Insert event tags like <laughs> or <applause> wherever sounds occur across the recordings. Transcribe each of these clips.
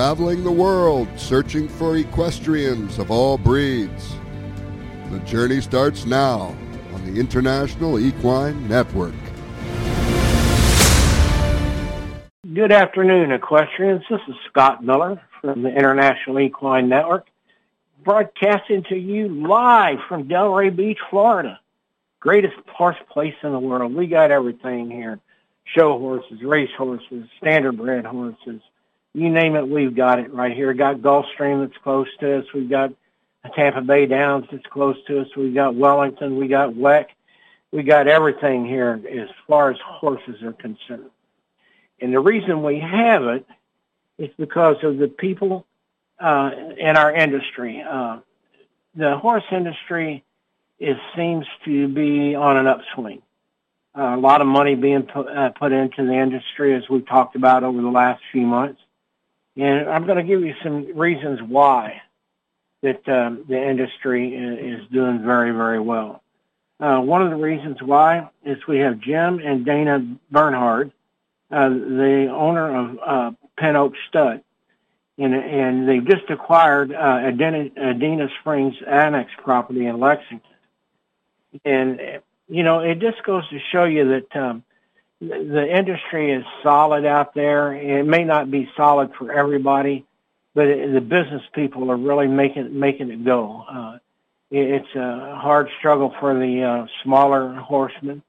traveling the world searching for equestrians of all breeds. The journey starts now on the International Equine Network. Good afternoon, equestrians. This is Scott Miller from the International Equine Network, broadcasting to you live from Delray Beach, Florida. Greatest horse place in the world. We got everything here. Show horses, race horses, standardbred horses. You name it, we've got it right here. We've Got Gulfstream that's close to us. We've got Tampa Bay Downs that's close to us. We've got Wellington. We got WEC. We got everything here as far as horses are concerned. And the reason we have it is because of the people uh, in our industry. Uh, the horse industry is seems to be on an upswing. Uh, a lot of money being put, uh, put into the industry, as we've talked about over the last few months. And I'm going to give you some reasons why that um, the industry is, doing very, very well. Uh, one of the reasons why is we have Jim and Dana Bernhard, uh, the owner of uh, Pin Oak Stud. And, and they've just acquired uh, Adena, Adena Springs Annex property in Lexington. And, you know, it just goes to show you that um, the industry is solid out there. It may not be solid for everybody, but it, the business people are really making making it go. Uh, it, it's a hard struggle for the uh, smaller horsemen,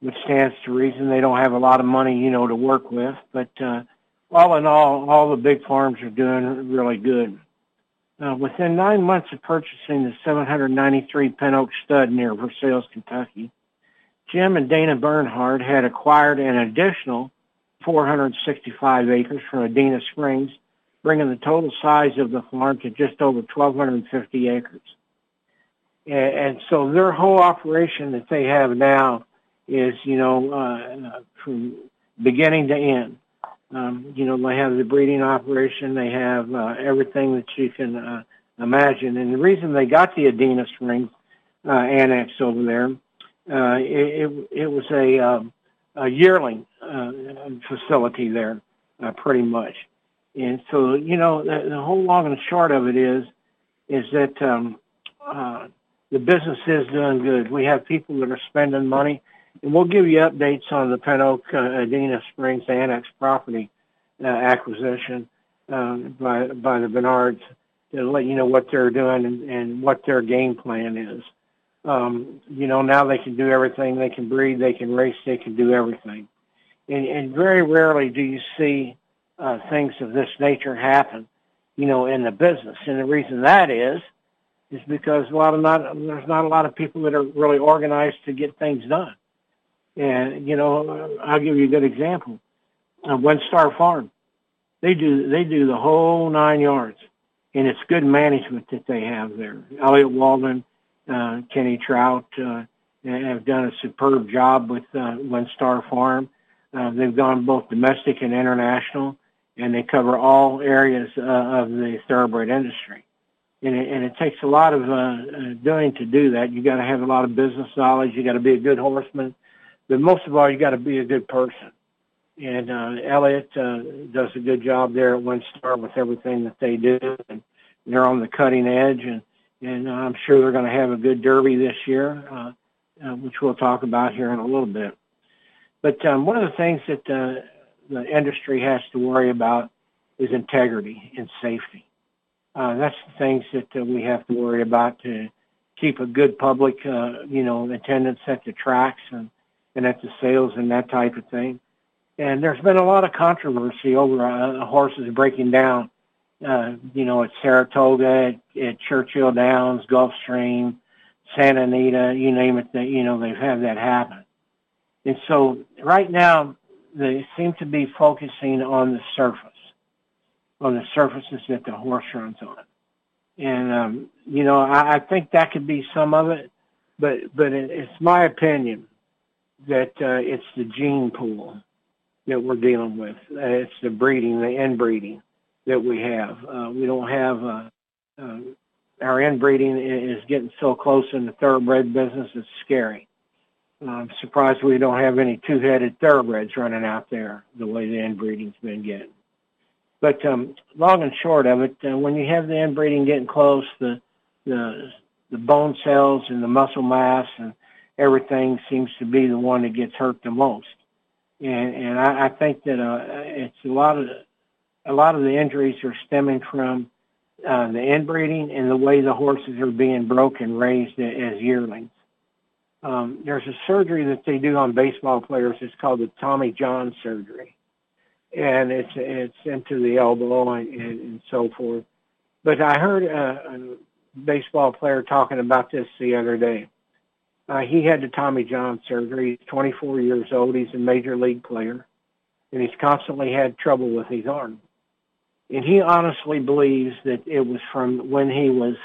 which stands to reason they don't have a lot of money, you know, to work with. But uh, all in all, all the big farms are doing really good. Uh, within nine months of purchasing the 793 Pin Oak stud near Versailles, Kentucky, Jim and Dana Bernhard had acquired an additional 465 acres from Adena Springs, bringing the total size of the farm to just over 1,250 acres. And, so their whole operation that they have now is, you know, uh, from beginning to end. Um, you know, they have the breeding operation. They have uh, everything that you can uh, imagine. And the reason they got the Adena Springs uh, annex over there, uh, it, it, was a, um, a yearling uh, facility there, uh, pretty much. And so, you know, the, the whole long and short of it is, is that um, uh, the business is doing good. We have people that are spending money and we'll give you updates on the Pin Oak uh, Adena Springs Annex property uh, acquisition uh, by by the Bernhards to let you know what they're doing and, and what their game plan is. Um, you know, now they can do everything. They can breed, they can race, they can do everything. And, and very rarely do you see uh, things of this nature happen, you know, in the business. And the reason that is, is because a lot of not there's not a lot of people that are really organized to get things done. And you know, I'll give you a good example. Uh, WinStar Farm, they do they do the whole nine yards, and it's good management that they have there. Elliott Walden, uh, Kenny Troutt uh, have done a superb job with uh, WinStar Farm. Uh, they've gone both domestic and international, and they cover all areas uh, of the thoroughbred industry. And it, and it takes a lot of uh, uh doing to do that. You got to have a lot of business knowledge. You got to be a good horseman but most of all, you got to be a good person. And uh, Elliott uh, does a good job there at One Star with everything that they do, and they're on the cutting edge. And and I'm sure they're going to have a good Derby this year, uh, uh, which we'll talk about here in a little bit. But um, one of the things that uh, the industry has to worry about is integrity and safety. Uh, that's the things that uh, we have to worry about to keep a good public, uh, you know, attendance at the tracks and and at the sales and that type of thing. And there's been a lot of controversy over uh, horses breaking down, uh, you know, at Saratoga, at, at Churchill Downs, Gulfstream, Santa Anita, you name it, that, you know, they've had that happen. And so right now, they seem to be focusing on the surface, on the surfaces that the horse runs on. And, um, you know, I, I think that could be some of it, but, but it, it's my opinion that uh, it's the gene pool that we're dealing with. Uh, it's the breeding, the inbreeding that we have. Uh, we don't have uh, uh, our inbreeding is getting so close in the thoroughbred business. It's scary. I'm surprised we don't have any two-headed thoroughbreds running out there the way the inbreeding's been getting. But um, long and short of it, uh, when you have the inbreeding getting close, the the the bone cells and the muscle mass and everything seems to be the one that gets hurt the most. And and I, I think that uh, it's a lot of a lot of the injuries are stemming from uh, the inbreeding and the way the horses are being broken, raised as yearlings. Um, there's a surgery that they do on baseball players. It's called the Tommy John surgery, and it's it's into the elbow and, and, and so forth. But I heard a, a baseball player talking about this the other day. Uh, he had the Tommy John surgery. He's 24 years old. He's a major league player, and he's constantly had trouble with his arm. And he honestly believes that it was from when he was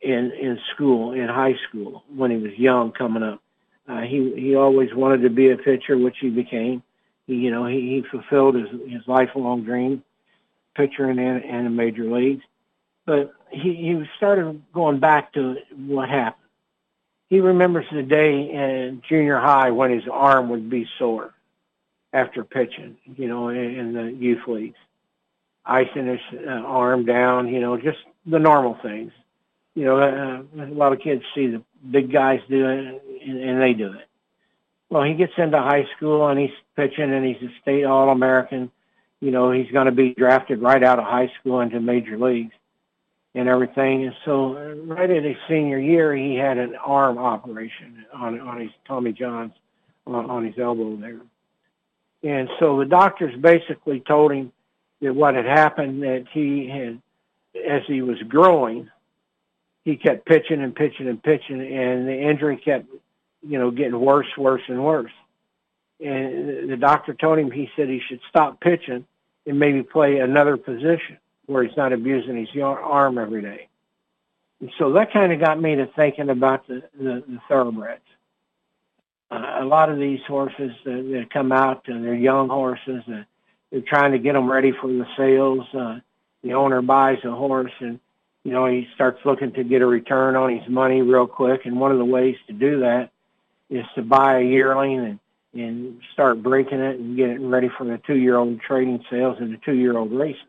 in in school, in high school, when he was young, coming up. Uh, he he always wanted to be a pitcher, which he became. He, you know, he, he fulfilled his his lifelong dream, pitching in in the major leagues. But he he started going back to what happened. He remembers the day in junior high when his arm would be sore after pitching, you know, in, in the youth leagues, icing his uh, arm down, you know, just the normal things you know, uh, a lot of kids see the big guys do it, and, and they do it. Well, he gets into high school and he's pitching, and he's a state All-American. You know, he's going to be drafted right out of high school into major leagues and everything. And so, uh, right in his senior year, he had an arm operation on on his Tommy John's on, on his elbow there. And so the doctors basically told him that what had happened that he had, as he was growing, he kept pitching and pitching and pitching, and the injury kept, you know, getting worse, worse, and worse. And the doctor told him he said he should stop pitching and maybe play another position where he's not abusing his arm every day. And so that kind of got me to thinking about the, the, the thoroughbreds. Uh, a lot of these horses that, that come out, and they're young horses, uh, they're trying to get them ready for the sales. Uh, the owner buys a horse, and you know, he starts looking to get a return on his money real quick. And one of the ways to do that is to buy a yearling and, and start breaking it and get it ready for the two-year-old trading sales and the two-year-old races.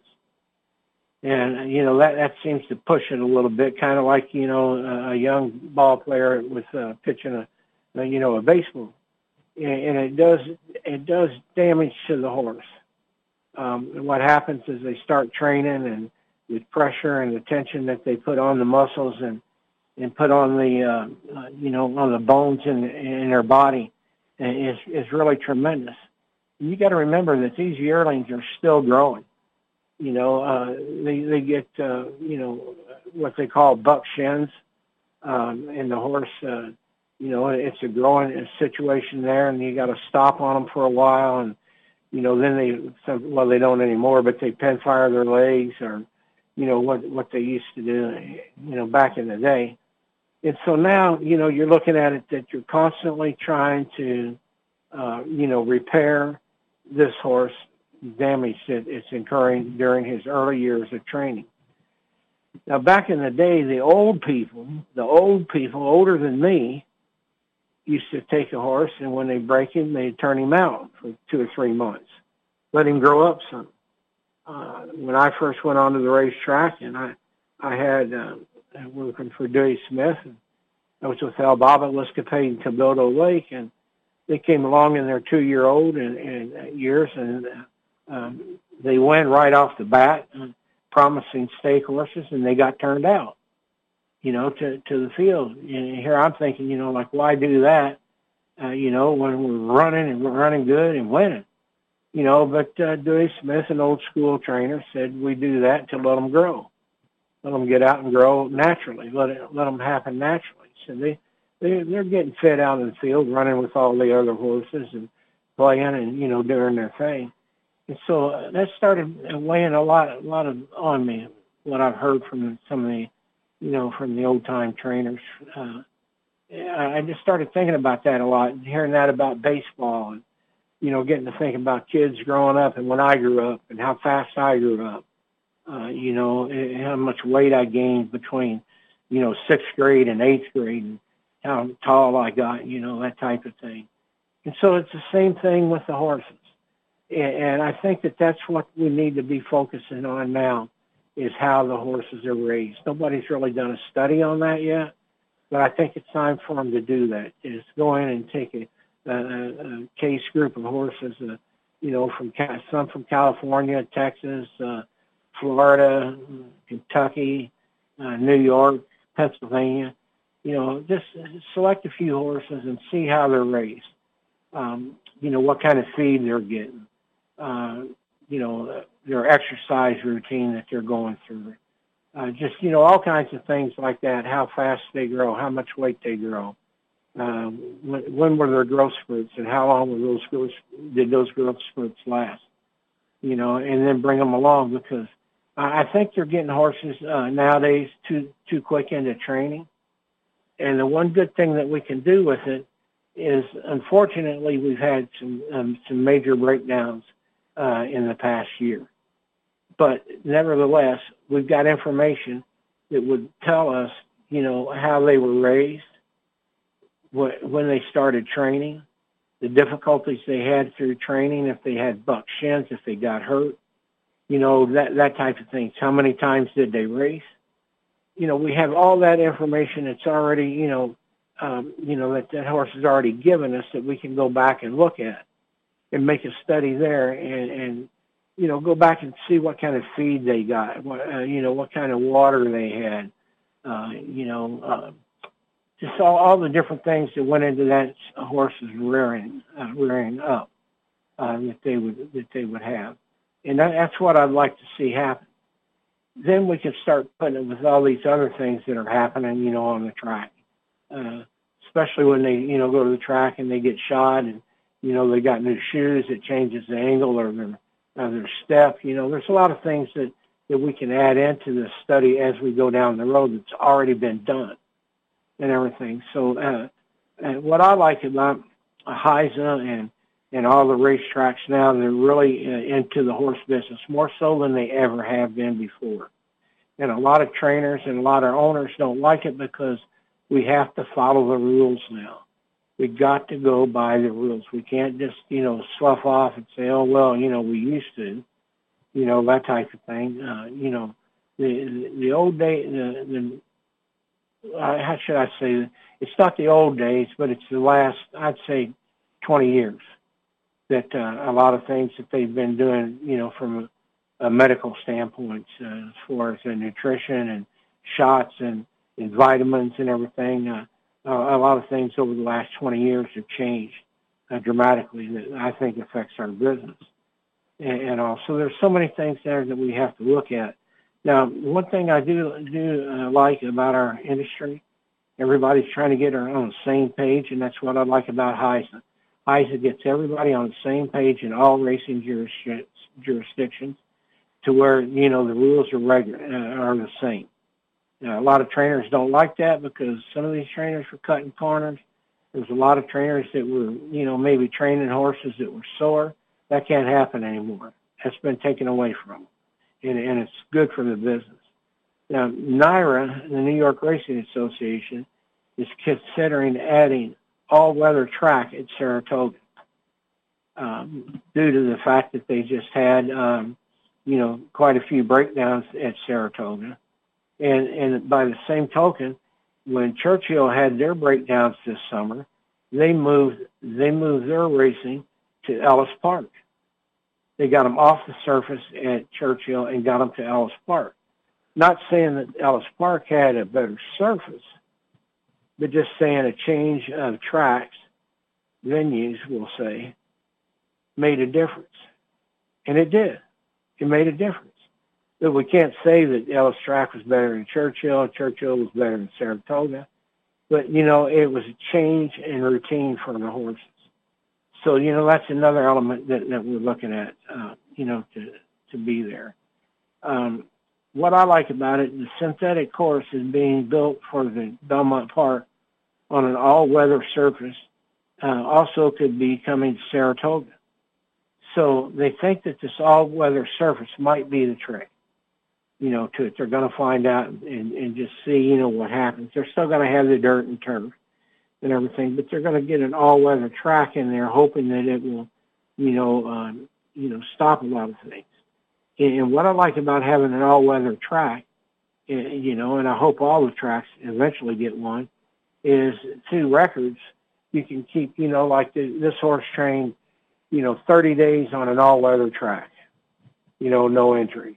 And, you know, that, that seems to push it a little bit, kind of like, you know, a young ball player with uh, pitching a, you know, a baseball. And it does, it does damage to the horse. Um, and what happens is they start training and with pressure and the tension that they put on the muscles and and put on the uh, uh, you know on the bones in in their body is is really tremendous. You got to remember that these yearlings are still growing. You know, uh, they they get uh, you know what they call buck shins, um, and the horse. Uh, you know, it's a growing situation there, and you got to stop on them for a while, and you know, then they well they don't anymore, but they pen fire their legs or you know what what they used to do you know back in the day. And so now you know you're looking at it that you're constantly trying to uh, you know repair this horse damage that it's incurring during his early years of training. Now back in the day the old people the old people older than me used to take a horse and when they break him they turn him out for two or three months. Let him grow up some. Uh, when I first went onto the racetrack, and I I had uh, working for Dewey Smith, and I was with Al Bob at Liscopade and Cabildo Lake, and they came along in their two-year-old and, and years, and um, they went right off the bat, promising stake horses, and they got turned out, you know, to to the field. And here I'm thinking, you know, like why do that? Uh, you know, when we're running and we're running good and winning you know, but uh, Dewey Smith, an old school trainer, said we do that to let them grow, let them get out and grow naturally, let it let them happen naturally. So they they they're getting fit out in the field, running with all the other horses and playing and you know doing their thing. And so uh, that started weighing a lot a lot of on me. What I've heard from some of the you know from the old time trainers. Uh, I just started thinking about that a lot and hearing that about baseball and you know, getting to think about kids growing up and when I grew up and how fast I grew up. Uh, you know, and how much weight I gained between, you know, sixth grade and eighth grade and how tall I got, you know, that type of thing. And so it's the same thing with the horses. And I think that that's what we need to be focusing on now is how the horses are raised. Nobody's really done a study on that yet, but I think it's time for them to do that. Is go in and take a, a, a case group of horses, uh, you know, from some from California, Texas, uh, Florida, Kentucky, uh, New York, Pennsylvania. You know, just select a few horses and see how they're raised. Um, you know, what kind of feed they're getting. Uh, you know, their exercise routine that they're going through. Uh, just, you know, all kinds of things like that, how fast they grow, how much weight they grow. Um, when, when were their growth spurts and how long were those growth, did those growth spurts last? You know, and then bring them along because I think they're getting horses uh, nowadays too too quick into training. And the one good thing that we can do with it is, unfortunately, we've had some um, some major breakdowns uh, in the past year. But nevertheless, we've got information that would tell us, you know, how they were raised, what, when they started training, the difficulties they had through training, if they had buck shins, if they got hurt, you know, that, that type of things. How many times did they race? You know, we have all that information that's already, you know, um, you know, that that horse has already given us that we can go back and look at and make a study there and, and you know, go back and see what kind of feed they got, what, uh, you know, what kind of water they had, uh, you know, uh, just all, all the different things that went into that horse's rearing, uh, rearing up, uh, that they would, that they would have. And that, that's what I'd like to see happen. Then we can start putting it with all these other things that are happening, you know, on the track. Uh, especially when they, you know, go to the track and they get shot and, you know, they got new shoes, it changes the angle or their, or their step. You know, there's a lot of things that, that we can add into the study as we go down the road that's already been done and everything. So, uh, and what I like about HISA and and all the racetracks now, they're really uh, into the horse business more so than they ever have been before. And a lot of trainers and a lot of owners don't like it because we have to follow the rules now. We got to go by the rules. We can't just, you know, slough off and say, oh, well, you know, we used to, you know, that type of thing. Uh, you know, the, the, old day, the, the, uh, how should I say, it's not the old days, but it's the last, I'd say, 20 years that uh, a lot of things that they've been doing, you know, from a, a medical standpoint, uh, as far as uh, nutrition and shots and, and vitamins and everything, uh, uh, a lot of things over the last 20 years have changed uh, dramatically that I think affects our business. And, and all. So there's so many things there that we have to look at. Now, one thing I do do uh, like about our industry, everybody's trying to get on the same page, and that's what I like about HISA. HISA gets everybody on the same page in all racing jurisdictions to where, you know, the rules are regular, uh, are the same. Now, a lot of trainers don't like that because some of these trainers were cutting corners. There's a lot of trainers that were, you know, maybe training horses that were sore. That can't happen anymore. That's been taken away from them. And, and it's good for the business. Now, NYRA, the New York Racing Association, is considering adding all-weather track at Saratoga um, due to the fact that they just had, um, you know, quite a few breakdowns at Saratoga. And, and by the same token, when Churchill had their breakdowns this summer, they moved, they moved their racing to Ellis Park. They got them off the surface at Churchill and got them to Ellis Park. Not saying that Ellis Park had a better surface, but just saying a change of tracks, venues, we'll say, made a difference. And it did. It made a difference. But we can't say that Ellis Track was better than Churchill. Churchill was better than Saratoga. But, you know, it was a change in routine for the horses. So, you know, that's another element that, that we're looking at, uh, you know, to, to be there. Um, what I like about it, the synthetic course is being built for the Belmont Park on an all-weather surface. Uh, also could be coming to Saratoga. So they think that this all-weather surface might be the trick. You know, to it. They're going to find out and, and just see, you know, what happens. They're still going to have the dirt and turf and everything, but they're going to get an all-weather track in there, hoping that it will, you know, um, you know, stop a lot of things. And what I like about having an all-weather track, eh, you know, and I hope all the tracks eventually get one, is two records. You can keep, you know, like the, this horse trained, you know, 30 days on an all-weather track, you know, no injuries.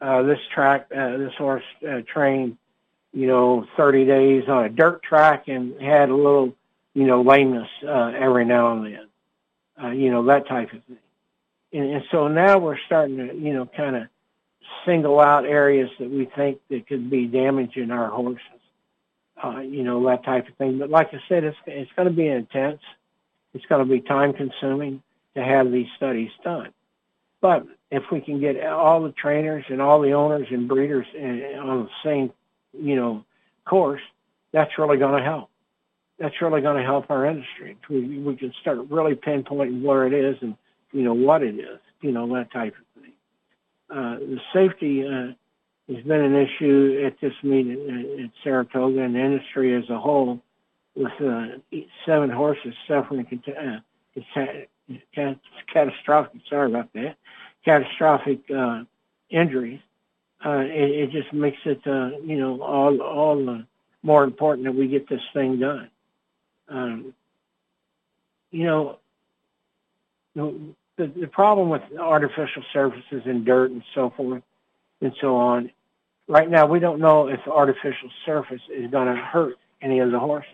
Uh, this track, uh, this horse uh, trained, you know, 30 days on a dirt track and had a little, you know, lameness uh, every now and then, uh, you know, that type of thing. And, and so now we're starting to, you know, kind of single out areas that we think that could be damaging our horses, uh, you know, that type of thing. But like I said, it's, it's going to be intense. It's going to be time consuming to have these studies done. But if we can get all the trainers and all the owners and breeders on the same, you know, course, that's really going to help. That's really going to help our industry. We, we can start really pinpointing where it is and you know, what it is, you know, that type of thing. Uh, the safety uh, has been an issue at this meeting at Saratoga and the industry as a whole with uh, seven horses suffering uh, catastrophic, sorry about that, catastrophic uh, injuries. Uh, it, it, just makes it, uh, you know, all, all more important that we get this thing done. Um, you know, the, the problem with artificial surfaces and dirt and so forth and so on, right now we don't know if the artificial surface is going to hurt any of the horses.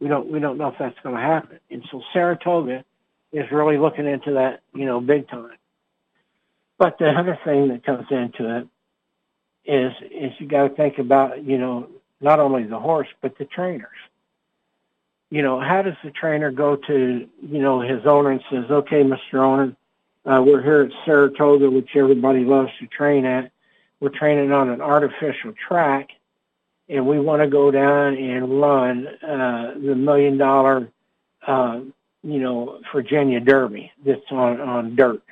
We don't we don't know if that's going to happen. And so Saratoga is really looking into that, you know, big time. But the other thing that comes into it is is you got to think about, you know, not only the horse but the trainers you know, how does the trainer go to, you know, his owner and says, okay, Mr. Owner, uh, we're here at Saratoga, which everybody loves to train at. We're training on an artificial track, and we want to go down and run uh, the million dollar, uh, you know, Virginia Derby that's on, on dirt.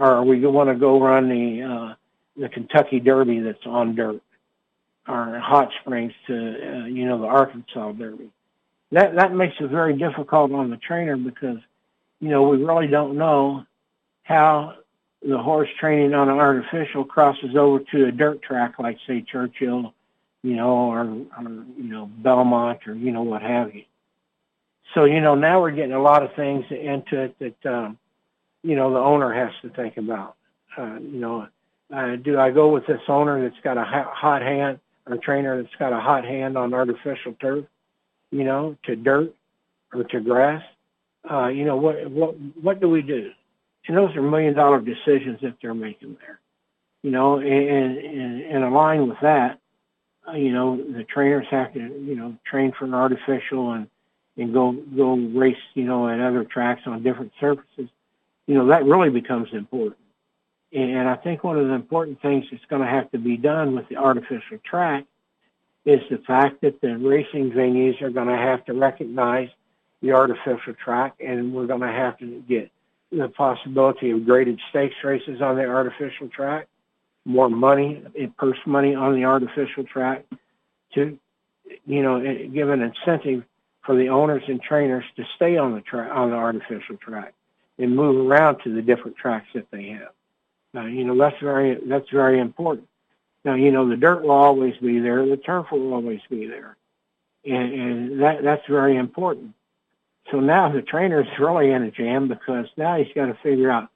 Or we want to go run the, uh, the Kentucky Derby that's on dirt. Or Hot Springs to, uh, you know, the Arkansas Derby that that makes it very difficult on the trainer because you know we really don't know how the horse training on an artificial crosses over to a dirt track like say Churchill, you know, or, or you know Belmont or you know what have you. So you know now we're getting a lot of things into it that um, you know the owner has to think about. Uh, you know, uh, do I go with this owner that's got a hot hand or trainer that's got a hot hand on artificial turf? you know, to dirt or to grass. Uh, you know, what what what do we do? And those are million dollar decisions that they're making there. You know, and and, and align with that, uh, you know, the trainers have to, you know, train for an artificial and and go go race, you know, at other tracks on different surfaces. You know, that really becomes important. And I think one of the important things that's going to have to be done with the artificial track is the fact that the racing venues are going to have to recognize the artificial track, and we're going to have to get the possibility of graded stakes races on the artificial track, more money, purse money on the artificial track, to, you know, give an incentive for the owners and trainers to stay on the track on the artificial track and move around to the different tracks that they have. Uh, you know, that's very that's very important. Now, you know, the dirt will always be there. The turf will always be there. And, and that, that's very important. So now the trainer's <laughs> really in a jam because now he's got to figure out,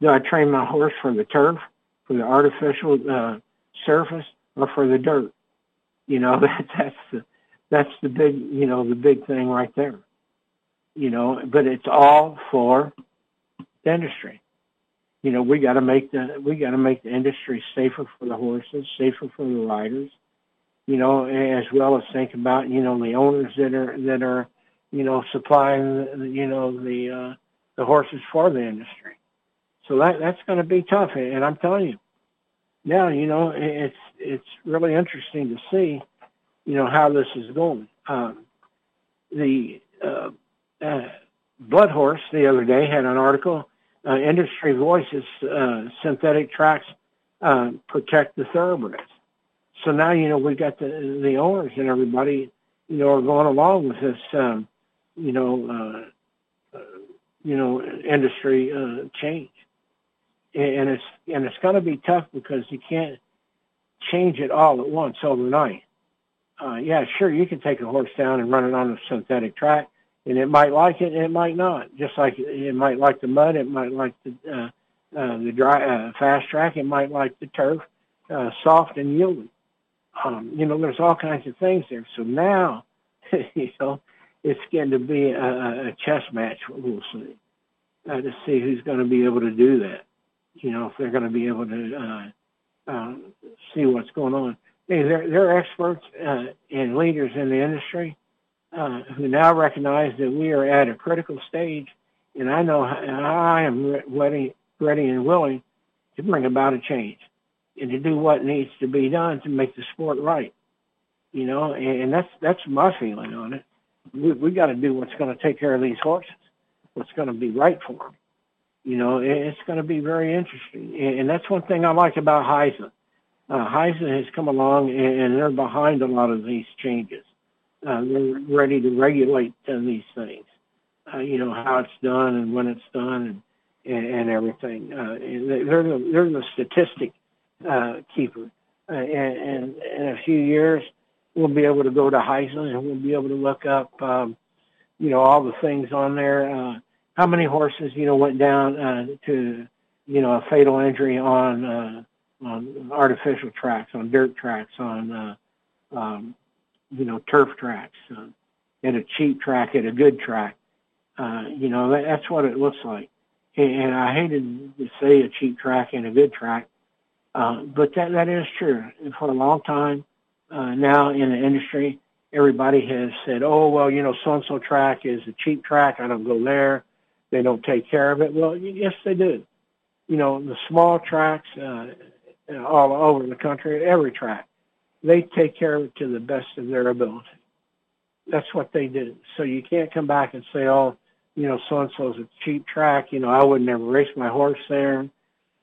do I train my horse for the turf, for the artificial uh, surface, or for the dirt? You know, that, <laughs> that's the, that's the big, you know, the big thing right there. You know, but it's all for the industry you know, we got to make the we got to make the industry safer for the horses, safer for the riders, you know, as well as think about you know the owners that are that are you know supplying you know the uh, the horses for the industry. So that that's going to be tough, and I'm telling you, now you know it's it's really interesting to see, you know, how this is going. Um, the uh, uh, Blood Horse the other day had an article uh, industry voices, uh, synthetic tracks uh, protect the thoroughbreds. So now, you know, we've got the, the owners and everybody, you know, are going along with this, um, you know, uh, uh, you know, industry uh, change. And it's and it's going to be tough because you can't change it all at once overnight. Uh, yeah, sure, you can take a horse down and run it on a synthetic track, and it might like it, and it might not. Just like it might like the mud, it might like the uh, uh, the dry uh, fast track, it might like the turf, uh, soft and yielding. Um, you know, there's all kinds of things there. So now, <laughs> you know, it's going to be a, a chess match. We'll see uh, to see who's going to be able to do that. You know, if they're going to be able to uh, uh, see what's going on. Hey, they're, they're experts uh, and leaders in the industry uh, who now recognize that we are at a critical stage, and I know I am ready, ready and willing to bring about a change and to do what needs to be done to make the sport right. You know, and that's that's my feeling on it. We we got to do what's going to take care of these horses, what's going to be right for them. You know, it's going to be very interesting, and that's one thing I like about Heisman. Uh, Heisman has come along, and they're behind a lot of these changes. Uh, they're ready to regulate these things. Uh, you know how it's done and when it's done, and and, and everything. Uh, they're the they're the statistic uh, keeper. Uh, and, and in a few years, we'll be able to go to Heisman and we'll be able to look up, um, you know, all the things on there. Uh, how many horses, you know, went down uh, to, you know, a fatal injury on uh, on artificial tracks, on dirt tracks, on, uh, um, you know, turf tracks, uh, at a cheap track, at a good track. Uh, you know, that, that's what it looks like. And, and I hated to say a cheap track and a good track uh, but that, that is true. For a long time uh, now in the industry, everybody has said, oh, well, you know, so-and-so track is a cheap track. I don't go there. They don't take care of it. Well, yes, they do. You know, the small tracks uh, all over the country, every track, they take care of it to the best of their ability. That's what they do. So you can't come back and say, oh, you know, so-and-so's a cheap track. You know, I would never race my horse there.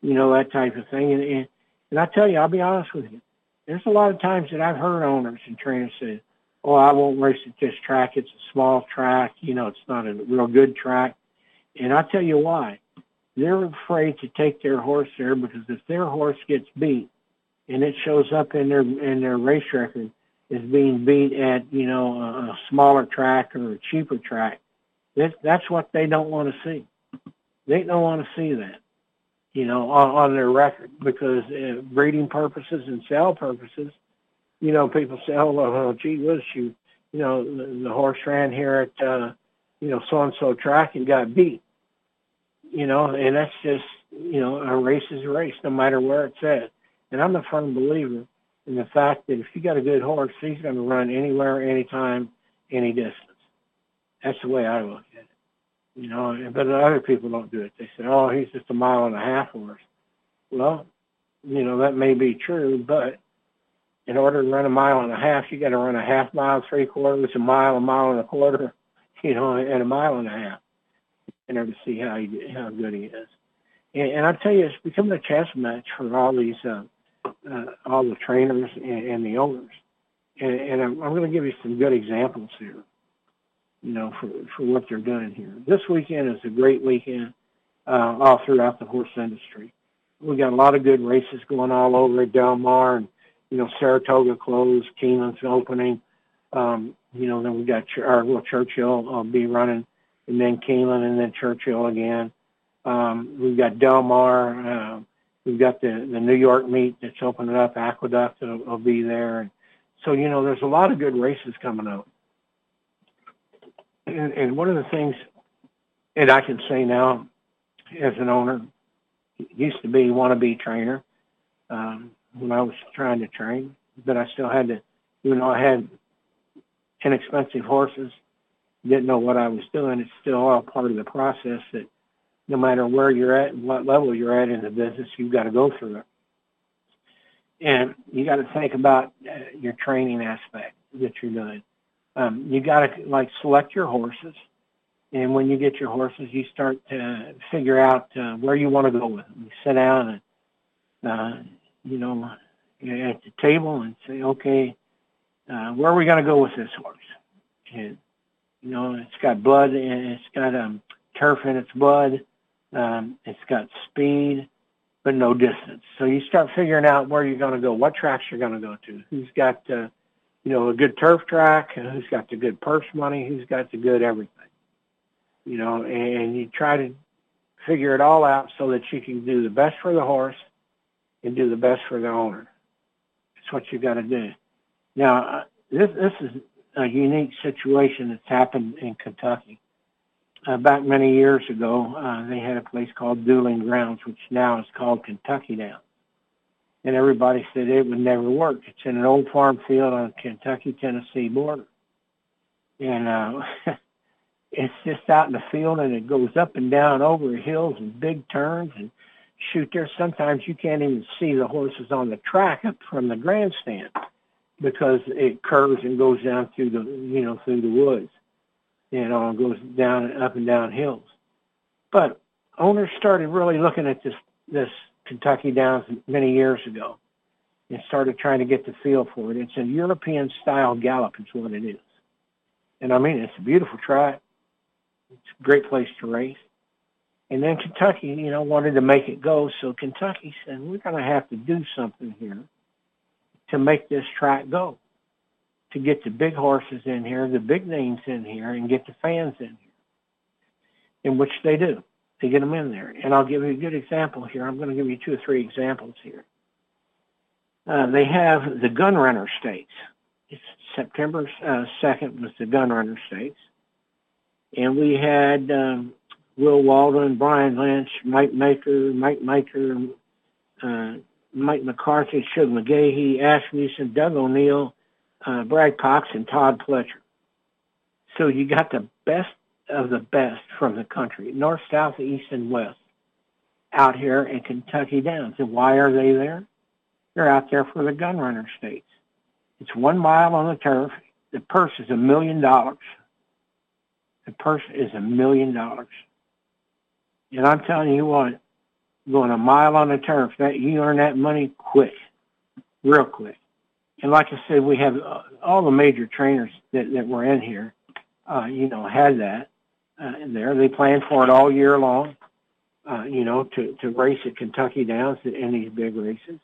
You know, that type of thing. And, and and I tell you, I'll be honest with you. There's a lot of times that I've heard owners and trainers say, "Oh, I won't race at this track. It's a small track. You know, it's not a real good track." And I tell you why. They're afraid to take their horse there because if their horse gets beat, and it shows up in their in their race record as being beat at you know a, smaller track or a cheaper track, that that's what they don't want to see. They don't want to see that you know, on, on their record because uh, breeding purposes and sale purposes, you know, people say, oh, well, oh, gee whiz, you, you know, the, the horse ran here at, uh, you know, so-and-so track and got beat, you know, and that's just, you know, a race is a race no matter where it's at. And I'm a firm believer in the fact that if you got a good horse, he's going to run anywhere, anytime, any distance. That's the way I look at it. You know, but other people don't do it. They say, "Oh, he's just a mile and a half horse." Well, you know that may be true, but in order to run a mile and a half, you got to run a half mile, three quarters, a mile, a mile and a quarter, <laughs> you know, and a mile and a half, in order to see how he how good he is. And, and I tell you, it's becoming a chess match for all these uh, uh, all the trainers and, and the owners. And, and I'm, I'm going to give you some good examples here you know, for, for what they're doing here. This weekend is a great weekend uh, all throughout the horse industry. We got a lot of good races going all over at Del Mar, and you know, Saratoga closed, Keeneland's opening. Um, you know, then we got Ch- our well, Churchill will be running, and then Keeneland, and then Churchill again. Um, we've got Del Mar. Uh, we've got the the New York meet that's opening up. Aqueduct will, will be there, and so you know, there's a lot of good races coming up and, and one of the things that I can say now as an owner, used to be wannabe trainer um, when I was trying to train, but I still had to, even though I had inexpensive horses, didn't know what I was doing. It's still all part of the process that no matter where you're at and what level you're at in the business, you've got to go through it. And you got to think about uh, your training aspect that you're doing um, you got to like select your horses, and when you get your horses, you start to figure out uh, where you want to go with them. You sit down and uh, you know at the table and say, okay, uh, where are we going to go with this horse? And you know, it's got blood and it's got um, turf in its blood. Um, it's got speed, but no distance. So you start figuring out where you're going to go, what tracks you're going to go to, who's got, uh, you know, a good turf track, and who's got the good purse money, who's got the good everything. You know, and you try to figure it all out so that you can do the best for the horse and do the best for the owner. That's what you got to do. Now, uh, this this is a unique situation that's happened in Kentucky. Uh, back many years ago, uh, they had a place called Dueling Grounds, which now is called Kentucky Downs. And everybody said it would never work. It's in an old farm field on Kentucky-Tennessee border. And uh, <laughs> it's just out in the field and it goes up and down over hills and big turns and shoot there sometimes you can't even see the horses on the track up from the grandstand because it curves and goes down through the you know through the woods you know goes down and up and down hills. But owners started really looking at this this kentucky downs many years ago and started trying to get the feel for it. It's a european style gallop is what it is. And i mean it's a beautiful track. It's a great place to race. And then Kentucky, you know, wanted to make it go. So Kentucky said, we're going to have to do something here to make this track go, to get the big horses in here, the big names in here, and get the fans in here, in which they do. They get them in there. And I'll give you a good example here. I'm going to give you two or three examples here. Uh, they have the Gun Runner Stakes. It's September uh, 2nd was the Gun Runner Stakes and we had um, Will Walden, Brian Lynch, Mike Maker, Mike Maker, uh, Mike McCarthy, Shug McGaughey, Asmussen, Doug O'Neill, uh, Brad Cox, and Todd Pletcher. So you got the best of the best from the country, north, south, east, and west, out here in Kentucky Downs. And why are they there? They're out there for the Gun Runner Stakes. It's one mile on the turf. The purse is a million dollars. The purse is a million dollars. And I'm telling you what, going a mile on the turf, that you earn that money quick, real quick. And like I said, we have uh, all the major trainers that, that were in here, uh, you know, had that uh, in there. They planned for it all year long, uh, you know, to, to race at Kentucky Downs in these big races.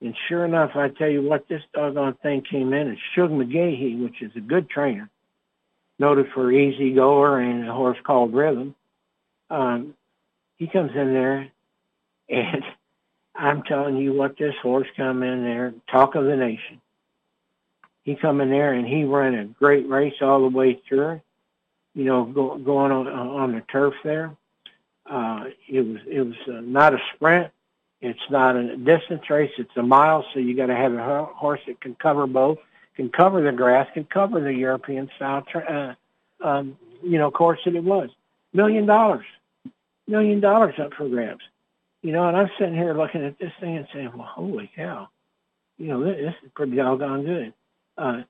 And sure enough, I tell you what, this doggone thing came in, and Shug McGaughey, which is a good trainer, noted for easy goer and a horse called Rhythm. Um, he comes in there, and I'm telling you what, this horse come in there, talk of the nation. He come in there and he ran a great race all the way through. You know, go, going on on the turf there. Uh, it was it was uh, not a sprint. It's not a distance race. It's a mile, so you got to have a horse that can cover both can cover the grass, can cover the European style, uh, um, you know, course that it was. Million dollars, million dollars up for grabs. You know, and I'm sitting here looking at this thing and saying, well, holy cow, you know, this, this is pretty doggone good. Uh,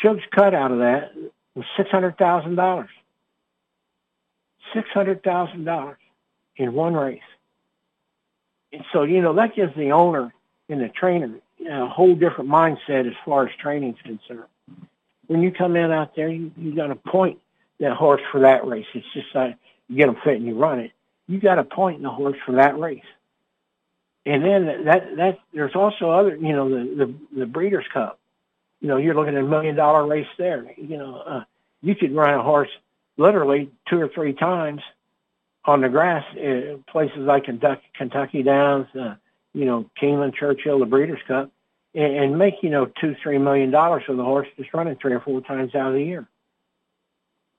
Shug's cut out of that was $600,000. $600,000 in one race. And so, you know, that gives the owner and the trainer a whole different mindset as far as training is concerned. When you come in out there, you, you got to point that horse for that race. It's just like you get them fit and you run it. You got to point in the horse for that race. And then that that there's also other, you know, the the, the Breeders' Cup. You know, you're looking at a million dollar race there. You know, uh, you could run a horse literally two or three times on the grass, uh, places like Kentucky, Kentucky Downs, uh, you know, Keeneland, Churchill, the Breeders' Cup, and, and make, you know, two, three million dollars for the horse just running three or four times out of the year.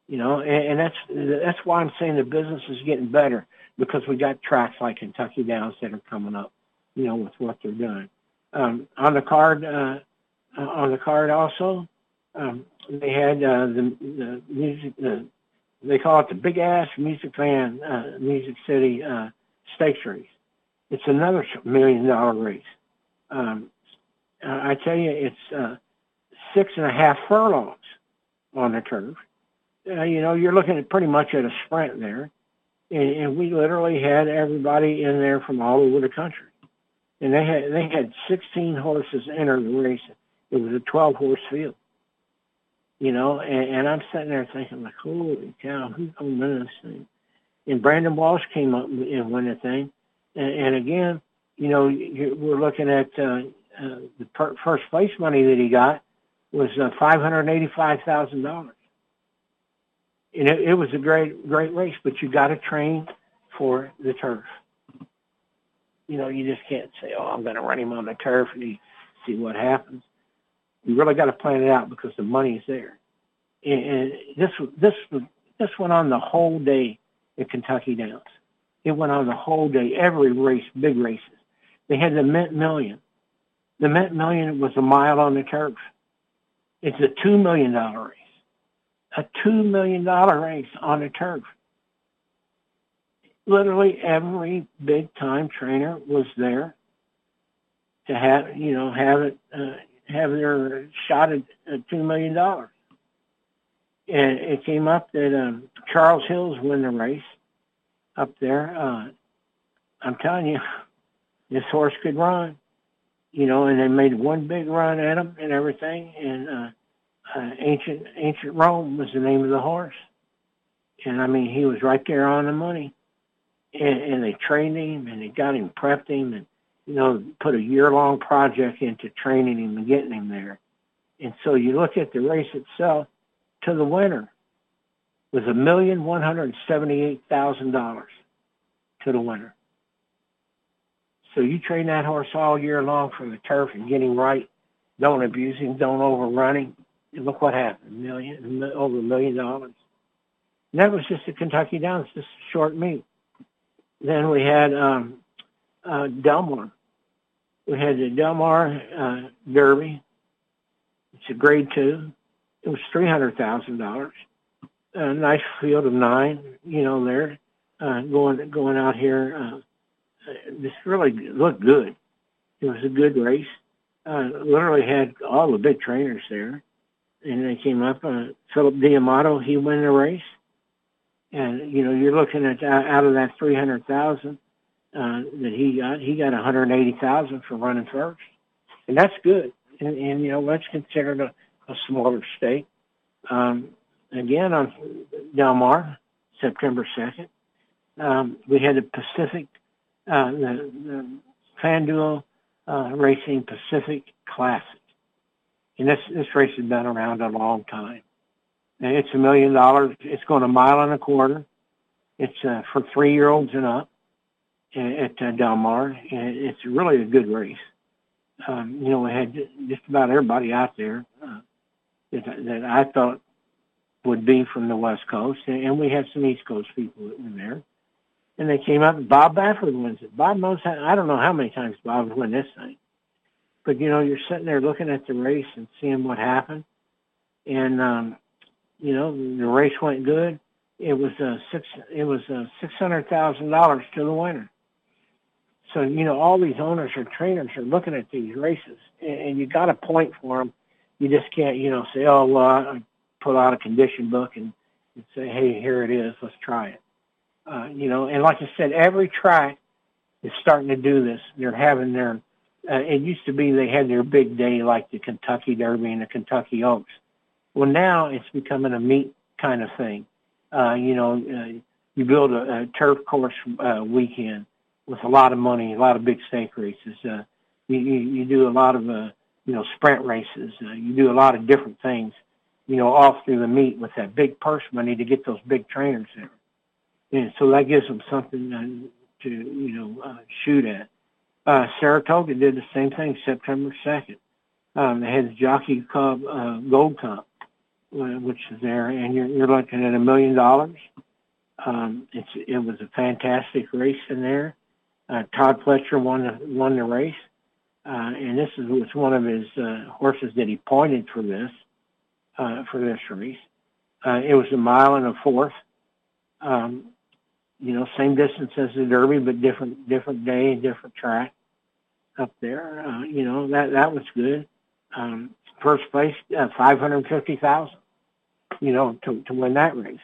You know, and, and that's that's why I'm saying the business is getting better because we got tracks like Kentucky Downs that are coming up, you know, with what they're doing. Um, on the card, uh, uh on the card also, um, they had uh, the, the music. The, they call it the Big Ass Music Fan uh, Music City uh, Stakes Race it's another million dollar race. Um, I tell you, it's uh, six and a half furlongs on the turf. Uh, you know, you're looking at pretty much at a sprint there. And, and we literally had everybody in there from all over the country. And they had they had 16 horses enter the race. It was a 12 horse field. You know, and, and I'm sitting there thinking like, holy cow, who's gonna win this thing? and Brendan Walsh came up and won the thing. And, and again, you know, we're looking at uh, uh, the per- first place money that he got was uh, five hundred eighty-five thousand dollars, and it, it was a great, great race. But you got to train for the turf. You know, you just can't say, "Oh, I'm going to run him on the turf and see what happens." You really got to plan it out because the money is there. And, and this, this, this went on the whole day at Kentucky Downs. It went on the whole day, every race, big races. They had the Mint Million. The Mint Million was a mile on the turf. It's a $2 million race. A $2 million race on the turf. Literally every big time trainer was there to have, you know, have it, uh, have their shot at, at $2 million. And it came up that um, Charles Hills won the race up there. Uh, I'm telling you, <laughs> this horse could run, you know, and they made one big run at him and everything. And uh, uh, ancient ancient Rome was the name of the horse, and I mean he was right there on the money. And, and they trained him and they got him prepped him and you know put a year long project into training him and getting him there. And so you look at the race itself to the winner was a million one hundred seventy eight thousand dollars to the winner. So you train that horse all year long from the turf and get him right. Don't abuse him. Don't overrun him. And look what happened. Million, over a million dollars. And that was just a Kentucky Downs, just a short meet. Then we had um, uh, Del Mar. We had the Del Mar uh, Derby. It's a grade two. It was three hundred thousand dollars. A nice field of nine, you know, there uh, going going out here. Uh, this really looked good. It was a good race. Uh, literally had all the big trainers there, and they came up. Uh, Philip D'Amato, he won the race, and you know you're looking at uh, out of that three hundred thousand uh, that he got, he got one hundred eighty thousand for running first, and that's good. And, and you know that's considered a, a smaller state. Um, again on Del Mar, September second, um, we had the Pacific uh, the, the FanDuel uh, Racing Pacific Classic. And this, this race has been around a long time. And it's a million dollars. It's going a mile and a quarter. It's uh, for three-year-olds and up at uh, Del Mar. And it's really a good race. Um, you know, we had just about everybody out there uh, that, that I thought would be from the West Coast, and we had some East Coast people in there and they came up Bob Baffert wins it. Bob knows how, I don't know how many times Bob won this thing. But you know, you're sitting there looking at the race and seeing what happened. And um, you know, the race went good. It was uh six it was uh six hundred thousand dollars to the winner. So, you know, all these owners or trainers are looking at these races and, and you got a point for them. You just can't, you know, say, oh, well, I pull out a condition book and, and say, hey, here it is. Let's try it. Uh, you know, and like I said, every track is starting to do this. They're having their, uh, it used to be they had their big day like the Kentucky Derby and the Kentucky Oaks. Well, now it's becoming a meet kind of thing. Uh, you know, uh, you build a, a turf course uh, weekend with a lot of money, a lot of big stake races. Uh, you, you, you do a lot of, uh, you know, sprint races. Uh, you do a lot of different things, you know, all through the meet with that big purse money to get those big trainers there. And so that gives them something uh, to, you know, uh, shoot at. Uh, Saratoga did the same thing September 2nd. Um, they had the Jockey Club uh, Gold Cup, uh, which is there, and you're, you're looking at a million dollars. Um, it's, it was a fantastic race in there. Uh, Todd Pletcher won the, won the race. Uh, and this is, was one of his uh, horses that he pointed for this, uh, for this race. Uh, it was a mile and a fourth. Um, you know, same distance as the Derby, but different different day, different track up there. Uh, you know, that that was good. Um, first place, uh, five hundred fifty thousand. You know, to to win that race.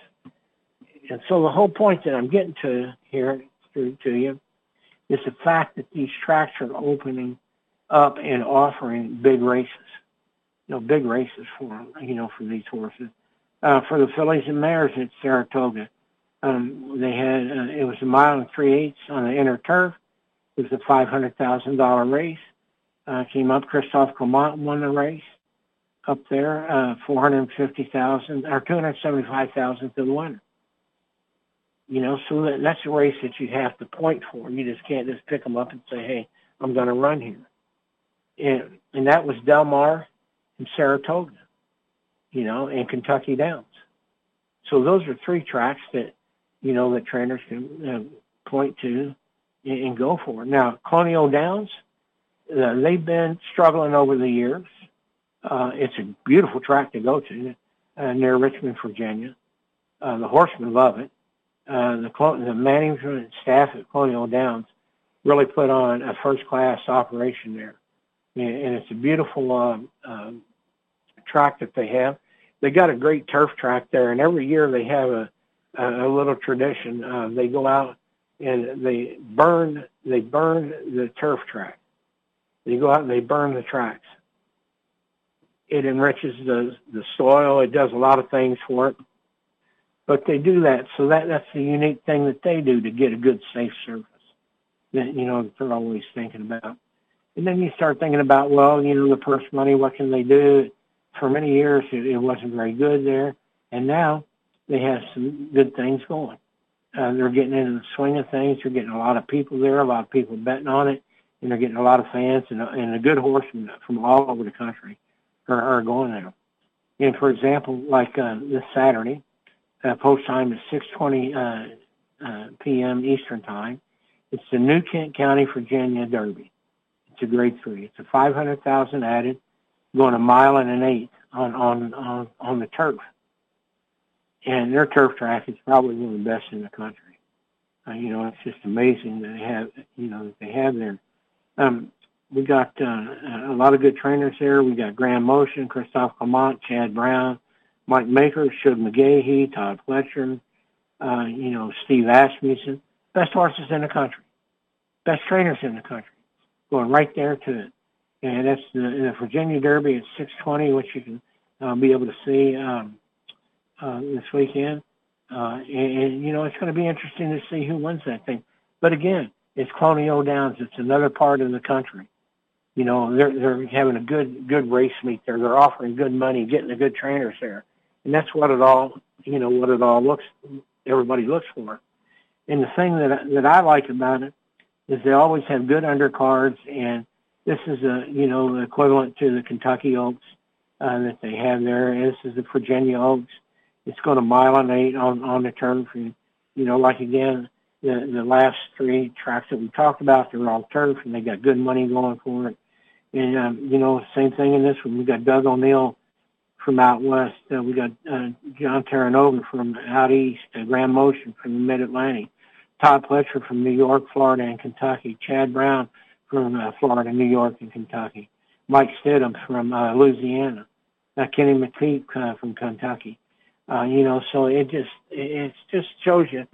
And so the whole point that I'm getting to here through to you is the fact that these tracks are opening up and offering big races. You know, big races for them, you know, for these horses. Uh, for the fillies and mares at Saratoga, Um, they had uh, it was a mile and three eighths on the inner turf. It was a five hundred thousand dollar race. Uh, came up. Christophe Clement won the race up there. Uh, four hundred fifty thousand or two hundred seventy five thousand to the winner. You know, so that, that's a race that you have to point for. You just can't just pick them up and say, "Hey, I'm going to run here." And and that was Del Mar and Saratoga, you know, and Kentucky Downs. So those are three tracks that you know that trainers can uh, point to and, and go for. It. Now, Colonial Downs, uh, they've been struggling over the years. Uh, it's a beautiful track to go to uh, near Richmond, Virginia. Uh, the horsemen love it uh, the, the management staff at Colonial Downs really put on a first class operation there. And it's a beautiful um, um, track that they have. They got a great turf track there, and every year they have a, a, a little tradition. Uh, they go out and they burn they burn the turf track. They go out and they burn the tracks. It enriches the the soil. It does a lot of things for it but they do that. So that that's the unique thing that they do to get a good safe surface that you know they're always thinking about. And then you start thinking about, well, you know, the purse money. What can they do? For many years, it, it wasn't very good there, and now they have some good things going. Uh, they're getting into the swing of things. They're getting a lot of people there, a lot of people betting on it, and they're getting a lot of fans and, and a good horse from, from all over the country are, are going there. And for example, like uh, this Saturday, uh, post time is 6:20 uh, uh, p.m. Eastern time. It's the New Kent County, Virginia Derby. It's a Grade Three. It's a 500,000 added, going a mile and an eighth on on on on the turf. And their turf track is probably one of the best in the country. Uh, you know, it's just amazing that they have you know that they have there. Um, we got uh, a lot of good trainers there. We got Graham Motion, Christophe Clement, Chad Brown, Mike Maker, Shug McGaughey, Todd Pletcher, uh, you know, Steve Asmussen. Best horses in the country. Best trainers in the country. Going right there to it. And that's the, the Virginia Derby at 620, which you can uh, be able to see um, uh, this weekend. Uh, and, and, you know, it's going to be interesting to see who wins that thing. But again, it's Colonial Downs. It's another part of the country. You know, they're they're having a good good race meet there. They're offering good money, getting the good trainers there and that's what it all you know what it all looks everybody looks for. And the thing that that I like about it is they always have good undercards, and this is a you know equivalent to the Kentucky Oaks uh, that they have there. This is the Virginia Oaks. It's going to eight on on the turn for you You know like again the the last three tracks that we talked about, they're all turn and they got good money going for it. And um, you know same thing in this one. We got Doug O'Neill from out west. Uh, we got uh, John Terranova from out east, uh, Graham Motion from the Mid-Atlantic, Todd Pletcher from New York, Florida, and Kentucky, Chad Brown from uh, Florida, New York, and Kentucky, Mike Stidham from uh, Louisiana, uh, Kenny McPeek uh, from Kentucky. Uh, you know, so it just it just shows you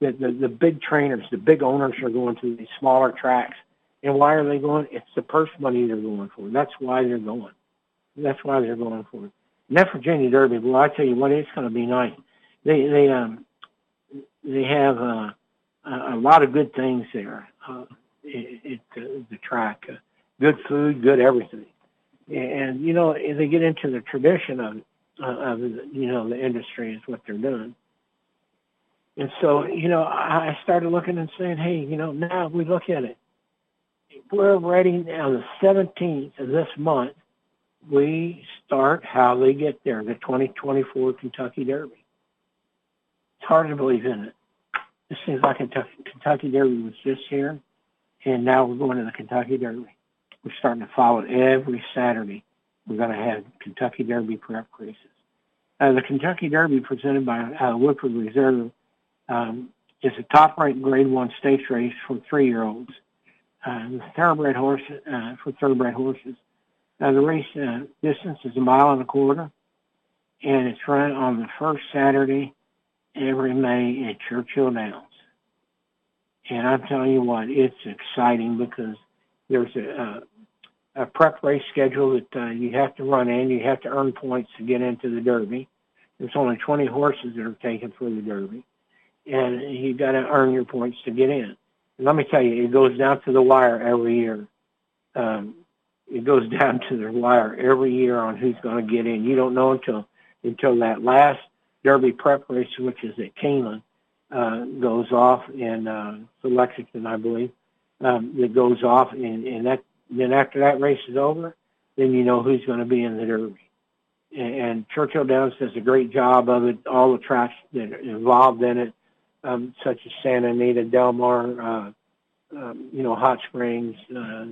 that the, the big trainers, the big owners are going to these smaller tracks. And why are they going? It's the purse money they're going for. That's why they're going. That's why they're going for it that Virginia Derby, well, I tell you what, it's going to be nice. They they um they have uh, a, a lot of good things there. Uh, it, it the track, uh, good food, good everything, and you know they get into the tradition of uh, Uh, of you know the industry is what they're doing. And so, you know, I started looking and saying, hey, you know, now we look at it. We're ready now, the 17th of this month we start how they get there, the 2024 Kentucky Derby. It's hard to believe in it. It seems like Kentucky Derby was just here, and now we're going to the Kentucky Derby. We're starting to follow it every Saturday. We're going to have Kentucky Derby prep races. Uh, the Kentucky Derby presented by uh, Woodford Reserve um, is a top-ranked Grade One stakes race for three-year-olds. Uh, the thoroughbred horse uh, for thoroughbred horses now the race uh, distance is a mile and a quarter, and it's run on the first Saturday every May at Churchill Downs. And I'm telling you what, it's exciting because there's a, a, prep race schedule that uh, you have to run in. You have to earn points to get into the Derby. There's only 20 horses that are taken for the Derby. and you got to earn your points to get in. And let me tell you, it goes down to the wire every year. Um, it goes <laughs> down to the wire every year on who's going to get in. You don't know until until that last Derby prep race, which is at Keeneland, uh, goes off in uh, Lexington, I believe. Um, it goes off, and, and that then after that race is over, then you know who's going to be in the Derby. And, Churchill Downs does a great job of it. All the tracks that are involved in it, um, such as Santa Anita, Del Mar, uh, um, you know, Hot Springs, uh,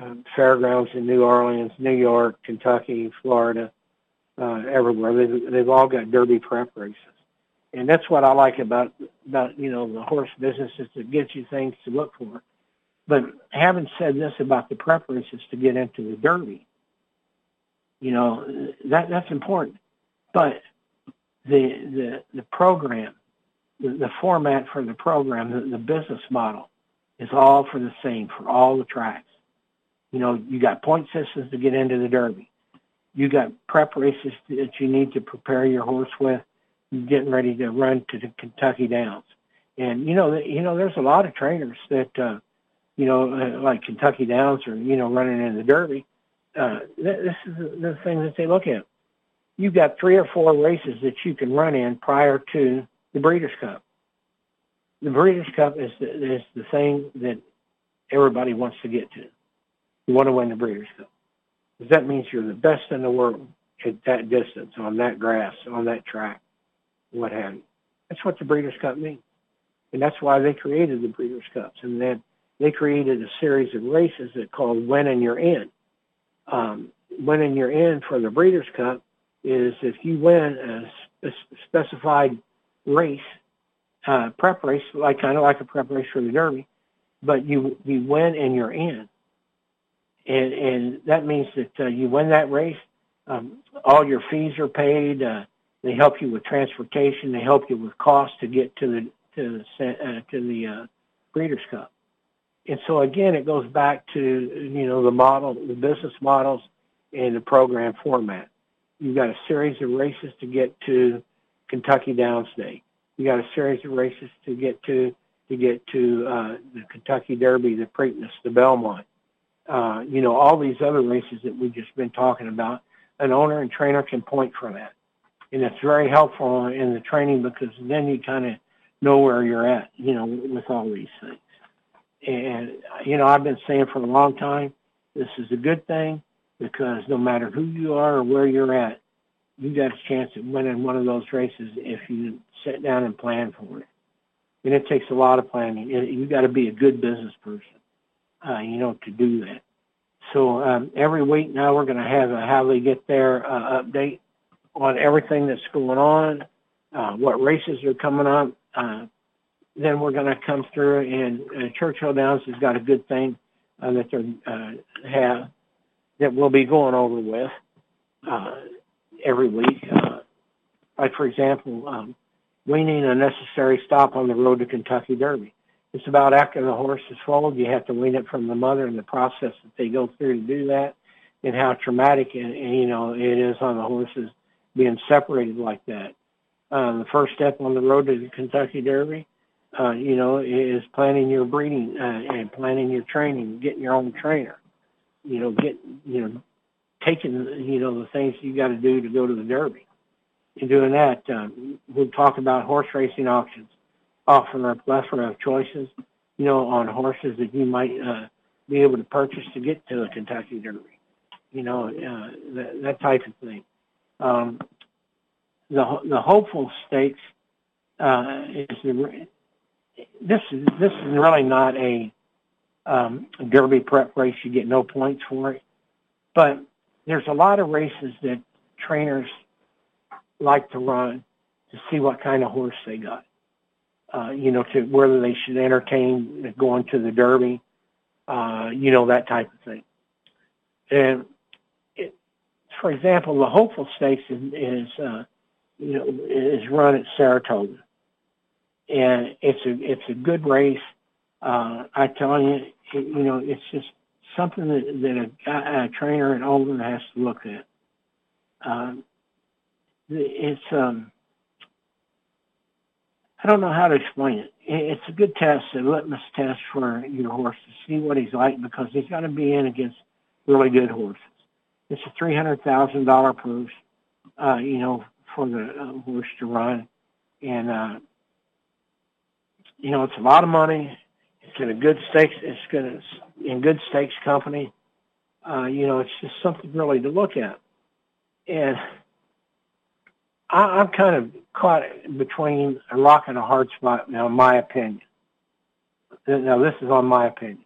uh, fairgrounds in New Orleans, New York, Kentucky, Florida, uh, everywhere. They've, they've all got Derby prep races. And that's what I like about, about, you know, the horse business is it gives you things to look for. But having said this about the prep races to get into the Derby, you know, that, that's important. But the, the, the program, the, the format for the program, the, the business model is all for the same for all the tracks. You know, you got point systems to get into the Derby. You got prep races that you need to prepare your horse with, getting ready to run to the Kentucky Downs. And you know, you know, there's a lot of trainers that, uh, you know, uh, like Kentucky Downs or you know, running in the Derby. Uh, this is the thing that they look at. You've got three or four races that you can run in prior to the Breeders' Cup. The Breeders' Cup is the, is the thing that everybody wants to get to. You want to win the Breeders' Cup. Because that means you're the best in the world at that distance, on that grass, on that track, what have you. That's what the Breeders' Cup means. And that's why they created the Breeders' Cups. And then they created a series of races that called Win and You're In. Um, winning your in for the Breeders' Cup is if you win a specified race, uh, prep race, like kind of like a prep race for the Derby, but you you win and you're in and and that means that uh, you win that race. Um, all your fees are paid. Uh, they help you with transportation. They help you with costs to get to the to the uh, to the uh, Breeders' Cup. And so again, it goes back to you know the model, the business models, and the program format. You've got a series of races to get to Kentucky Downs Day. You got a series of races to get to to get to uh, the Kentucky Derby, the Preakness, the Belmont uh, you know, all these other races that we've just been talking about, an owner and trainer can point for that. And it's very helpful in the training because then you kind of know where you're at, you know, with all these things. And, you know, I've been saying for a long time, this is a good thing because no matter who you are or where you're at, you got a chance at winning one of those races if you sit down and plan for it. And it takes a lot of planning. You got to be a good business person uh, you know, to do that. So um, every week now we're going to have a how they get there uh, update on everything that's going on, uh, what races are coming up. Then we're going to come through and uh, Churchill Downs has got a good thing uh, that they uh, have that we'll be going over with uh, every week. Uh, like for example, um, weaning a necessary stop on the road to Kentucky Derby. It's about after the horse is foaled, you have to wean it from the mother and the process that they go through to do that and how traumatic and, and you know it is on the horses being separated like that. Uh, the first step on the road to the Kentucky Derby, uh, you know, is planning your breeding uh, and planning your training, getting your own trainer. You know, get you know, taking you know the things you got to do to go to the Derby. In doing that, um, we'll talk about horse racing auctions offer a plethora of choices, you know, on horses that you might uh, be able to purchase to get to a Kentucky Derby, you know, uh, that, that type of thing. Um, the the hopeful stakes uh, is the, this is this is really not a um, Derby prep race. You get no points for it, but there's a lot of races that trainers like to run to see what kind of horse they got uh, you know, to whether they should entertain going to the Derby, uh, you know, that type of thing. And it, for example, the Hopeful Stakes is, is uh, you know, is run at Saratoga, and it's a it's a good race. Uh, I tell you, you know, it's just something that, that a, a trainer and owner has to look at. Um, it's um, I don't know how to explain it. It's a good test, a litmus test for your horse to see what he's like because he's got to be in against really good horses. It's a three hundred thousand dollar purse, uh, you know, for the uh, horse to run, and uh, you know it's a lot of money. It's in a good stakes. It's good in good stakes company. Uh, you know, it's just something really to look at, and I, I'm kind of caught between a rock and a hard spot now, in my opinion. Now, this is on my opinion.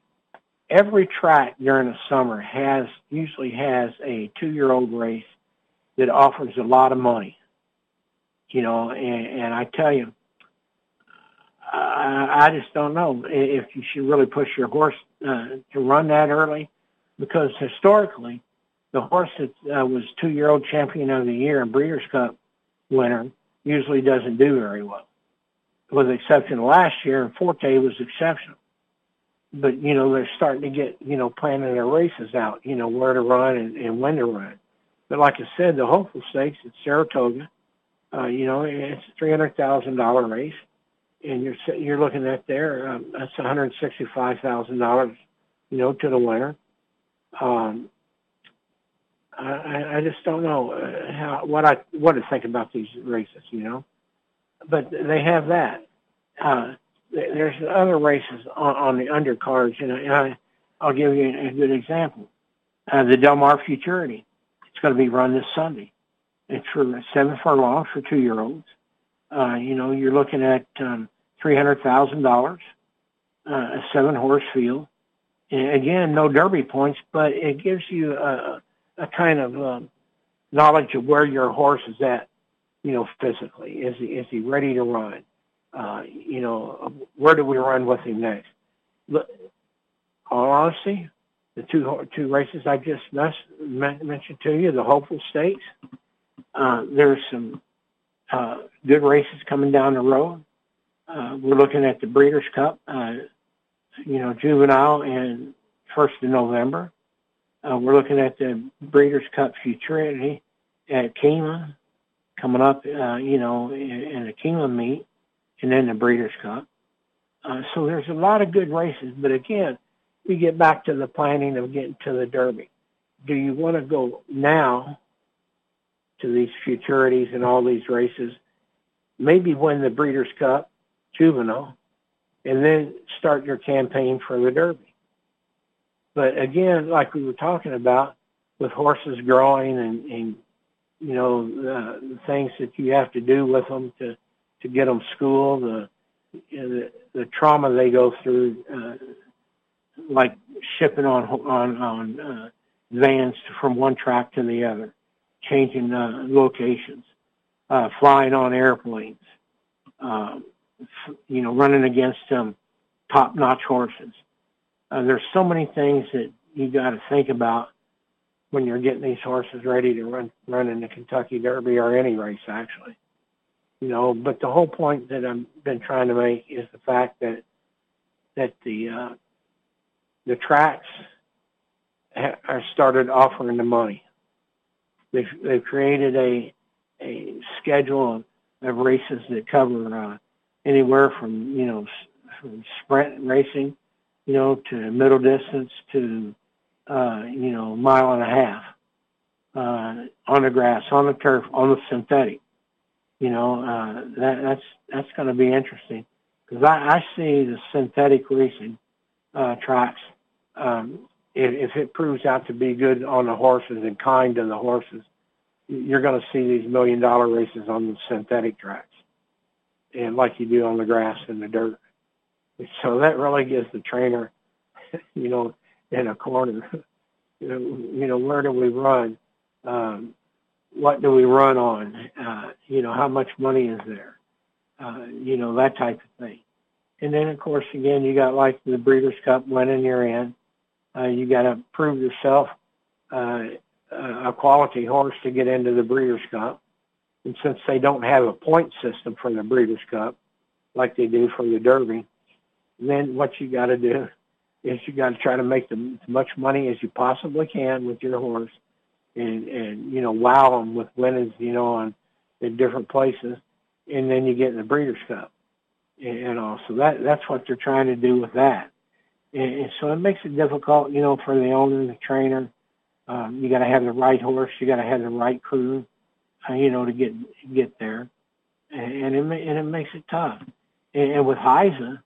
Every track during the summer has usually has a two-year-old race that offers a lot of money. You know, and, and I tell you, I, just don't know if you should really push your horse uh, to run that early, because historically, the horse that uh, was two-year-old champion of the year in Breeders' Cup winner usually doesn't do very well. With the exception of last year, and Forte was exceptional. But, you know, they're starting to get, you know, planning their races out, you know, where to run and, and when to run. But like I said, the Hopeful Stakes at Saratoga, uh, you know, it's a $300,000 race. And you're, you're looking at there, um, that's $165,000, you know, to the winner. Um, I, I just don't know uh, how what I what to think about these races, you know. But they have that. Uh, there's other races on, on the undercards, you know. And I, I'll give you a good example. Uh, the Del Mar Futurity. It's going to be run this Sunday. It's for seven furlongs for two-year-olds. Uh, you know, you're looking at um, three hundred thousand dollars, uh, a seven-horse field. And again, no Derby points, but it gives you a a kind of um, knowledge of where your horse is at, you know, physically. Is he is he ready to run? Uh, you know, where do we run with him next? Look, all honesty, the two two races I just mentioned to you, the hopeful stakes. Uh, there's some uh, good races coming down the road. Uh, we're looking at the Breeders' Cup, uh, you know, juvenile and first of November. Uh, we're looking at the Breeders' Cup Futurity at Keeneland coming up, uh, you know, in, in the Keeneland meet, and then the Breeders' Cup. Uh, so there's a lot of good races, but again, we get back to the planning of getting to the Derby. Do you want to go now to these futurities and all these races? Maybe win the Breeders' Cup Juvenile, and then start your campaign for the Derby. But again, like we were talking about, with horses growing and, and you know uh, the things that you have to do with them to to get them schooled, the the, the trauma they go through, uh, like shipping on on on uh, vans from one track to the other, changing uh, locations, uh, flying on airplanes, uh, you know, running against um, top-notch horses. Uh, there's so many things that you got to think about when you're getting these horses ready to run run in the Kentucky Derby or any race actually. You know, but the whole point that I've been trying to make is the fact that that the uh, the tracks ha- are started offering the money. They've they've created a a schedule of, of races that cover uh, anywhere from you know from sprint racing you know, to middle distance to, uh, you know, mile and a half, uh, on the grass, on the turf, on the synthetic. You know, uh, that, that's, that's going to be interesting because I, I see the synthetic racing, uh, tracks, um, if, it proves out to be good on the horses and kind to the horses, you're going to see these million dollar races on the synthetic tracks and like you do on the grass and the dirt. So that really gives the trainer, <laughs> you know, in a corner. <laughs> you know, where do we run? Um, what do we run on? Uh, you know, how much money is there? Uh, you know, that type of thing. And then, of course, again, you got like the Breeders' Cup winning you're in. Uh, you got to prove yourself uh, a quality horse to get into the Breeders' Cup. And since they don't have a point system for the Breeders' Cup, like they do for the Derby, then what you got to do is you got to try to make the, as much money as you possibly can with your horse, and and you know wow them with winnings, you know, on in different places, and then you get in the Breeders' Cup. and all. So that that's what they're trying to do with that. And, so it makes it difficult, you know, for the owner, the trainer. Um, you got to have the right horse. You got to have the right crew, uh, you know, to get get there, and, it and it makes it tough. And, and with HISA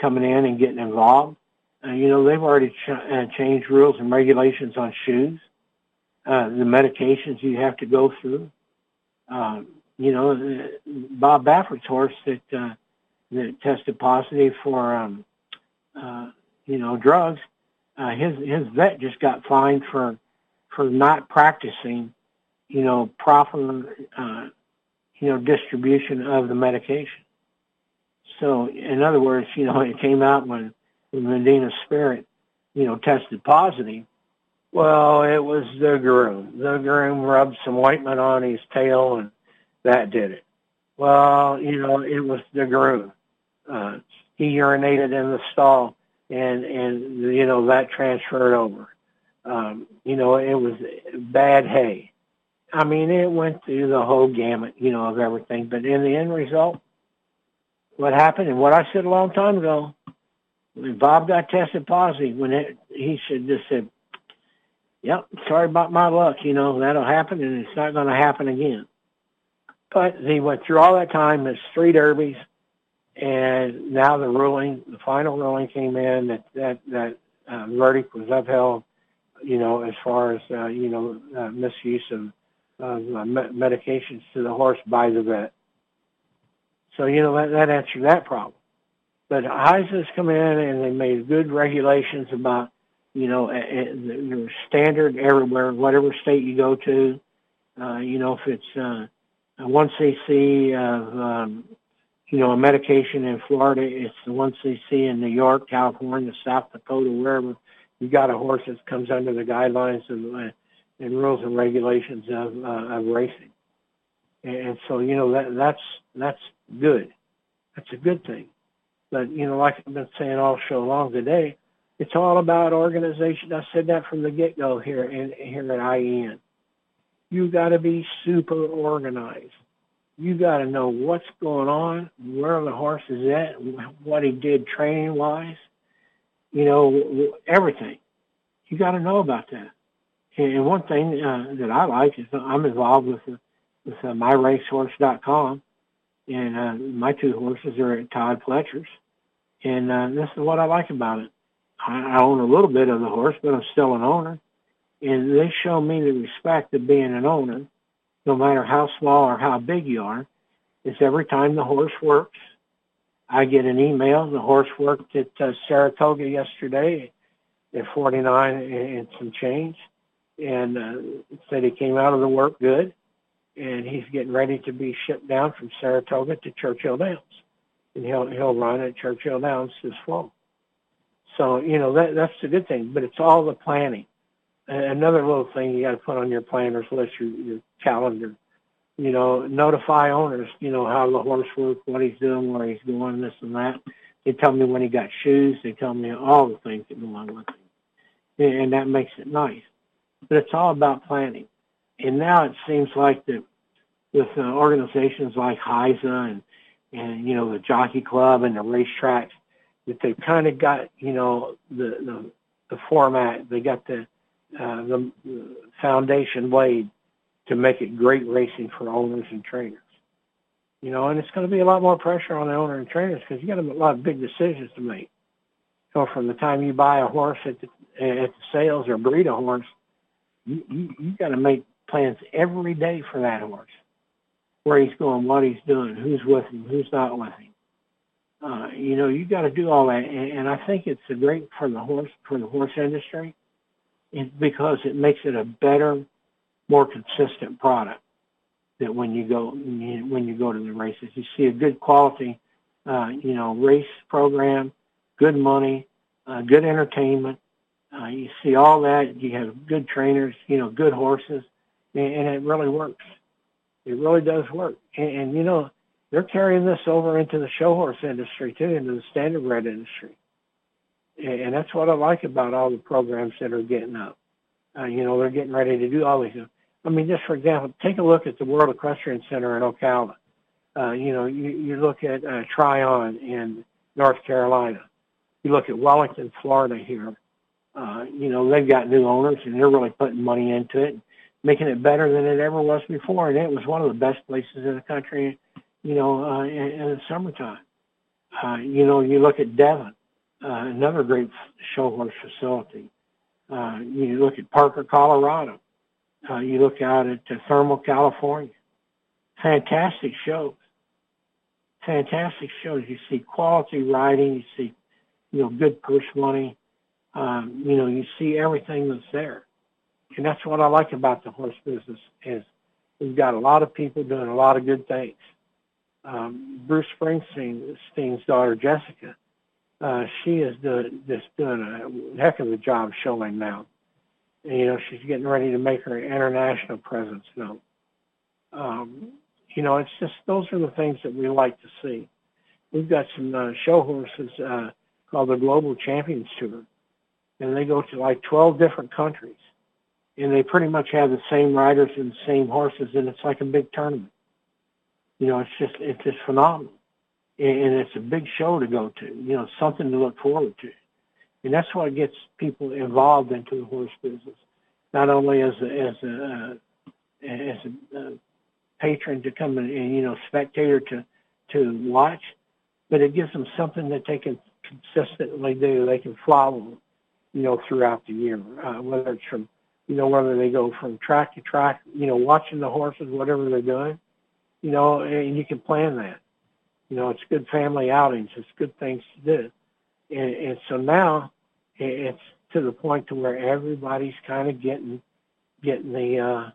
coming in and getting involved, uh, you know, they've already ch- uh, changed rules and regulations on shoes, uh, the medications you have to go through. Um, you know, uh, Bob Baffert's horse that uh, that tested positive for, um, uh, you know, drugs. Uh, his his vet just got fined for for not practicing, you know, proper, uh, you know, distribution of the medication. So, in other words, you know, <laughs> it came out when, when Medina Spirit, you know, tested positive. Well, it was the groom. The groom rubbed some ointment on his tail, and that did it. Well, you know, it was the groom. Uh, he urinated in the stall, and and you know that transferred over. Um, you know, it was bad hay. I mean, it went through the whole gamut, you know, of everything. But in the end result, what happened and what I said a long time ago, when Bob got tested positive, when it, he said, just said, yep, sorry about my luck, you know, that'll happen and it's not going to happen again. But he went through all that time, it's three derbies, and now the ruling, the final ruling came in that that, that uh, verdict was upheld, you know, as far as, uh, you know, uh, misuse of, of uh, medications to the horse by the vet. So, you know, that, that answered that problem. But HISA's come in and they made good regulations about, you know, the standard everywhere, whatever state you go to. Uh, you know, if it's uh, 1 cc of, um, you know, a medication in Florida, it's the 1 cc in New York, California, South Dakota, wherever you got a horse that comes under the guidelines of, uh, and rules and regulations of, uh, of racing. And so, you know, that, that's, that's good. That's a good thing. But, you know, like I've been saying all show long today, it's all about organization. I said that from the get-go here in, here at IEN. You got to be super organized. You got to know what's going on, where the horse is at, what he did training-wise, you know, everything. You got to know about that. And one thing uh, that I like is I'm involved with, with uh, myracehorse.com, and uh, my two horses are at Todd Pletcher's. And uh, this is what I like about it. I, I own a little bit of the horse, but I'm still an owner. And they show me the respect of being an owner, no matter how small or how big you are. Is every time the horse works, I get an email. The horse worked at uh, Saratoga yesterday at 49 and some change, and uh, said he came out of the work good and he's getting ready to be shipped down from Saratoga to Churchill Downs, and he'll he'll run at Churchill Downs this fall. So you know that that's a good thing, but it's all the planning. Another little thing you got to put on your planner's list, your, your calendar. You know, notify owners. You know how the horse works, what he's doing, where he's going, this and that. They tell me when he got shoes. They tell me all the things that go on with him, and that makes it nice. But it's all about planning and now it seems like that with uh, organizations like HISA and and you know the jockey club and the racetracks that they've kind of got you know the the, the format they got the uh, the foundation laid to make it great racing for owners and trainers. You know, and it's going to be a lot more pressure on the owner and trainers because you got a lot of big decisions to make. So from the time you buy a horse at the at the sales or breed a horse, you you, you got to make plans every day for that horse, where he's going, what he's doing, who's with him, who's not with him. Uh, you know, you got to do all that, and, and I think it's a great for the horse for the horse industry, it, because it makes it a better, more consistent product. That when you go when you go to the races, you see a good quality, uh, you know, race program, good money, uh, good entertainment. Uh, you see all that. You have good trainers, you know, good horses and it really works. It really does work. And, and you know, they're carrying this over into the show horse industry too, into the standardbred industry. And, that's what I like about all the programs that are getting up. Uh, you know, they're getting ready to do all these. I mean, just for example, take a look at the World Equestrian Center in Ocala. Uh, you know, you, you look at uh, Tryon in North Carolina. You look at Wellington, Florida here. Uh, you know, they've got new owners and they're really putting money into it, making it better than it ever was before. And it was one of the best places in the country, you know, uh, in, in the summertime. Uh, you know, you look at Devon, uh, another great show horse facility. Uh, you look at Parker, Colorado. Uh, you look out at uh, Thermal, California. Fantastic shows. Fantastic shows. You see quality riding. You see, you know, good purse money. Um, you know, you see everything that's there. And that's what I like about the horse business is we've got a lot of people doing a lot of good things. Um, Bruce Springsteen's daughter, Jessica, uh, she is doing, just doing a heck of a job showing now. And, you know, she's getting ready to make her international presence known. Um, you know, it's just those are the things that we like to see. We've got some uh, show horses uh, called the Global Champions Tour, and they go to like 12 different countries, and they pretty much have the same riders and the same horses, and it's like a big tournament. You know, it's just it's just phenomenal and it's a big show to go to. You know, something to look forward to, and that's what gets people involved into the horse business, not only as a, as a uh, as a uh, patron to come and, and you know spectator to to watch, but it gives them something that they can consistently do. They can follow, you know, throughout the year, uh, whether it's from you know whether they go from track to track, you know, watching the horses, whatever they're doing, you know, and you can plan that you know, it's good family outings. It's good things to do. And, and so now it's to the point to where everybody's kind of getting getting the uh,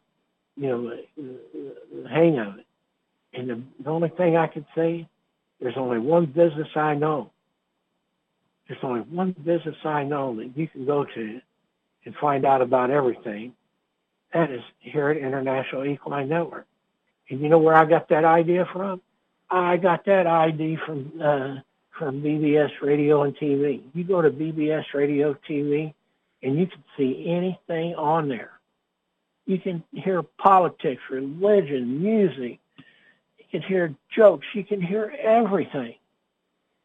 you know the, hang of it. And the, the only thing I can say, there's only one business I know. There's only one business I know that you can go to and find out about everything. That is here at International Equine Network. And you know where I got that idea from? I got that ID from uh, from BBS Radio and TV. You go to BBS Radio TV, and you can see anything on there. You can hear politics, religion, music. You can hear jokes. You can hear everything.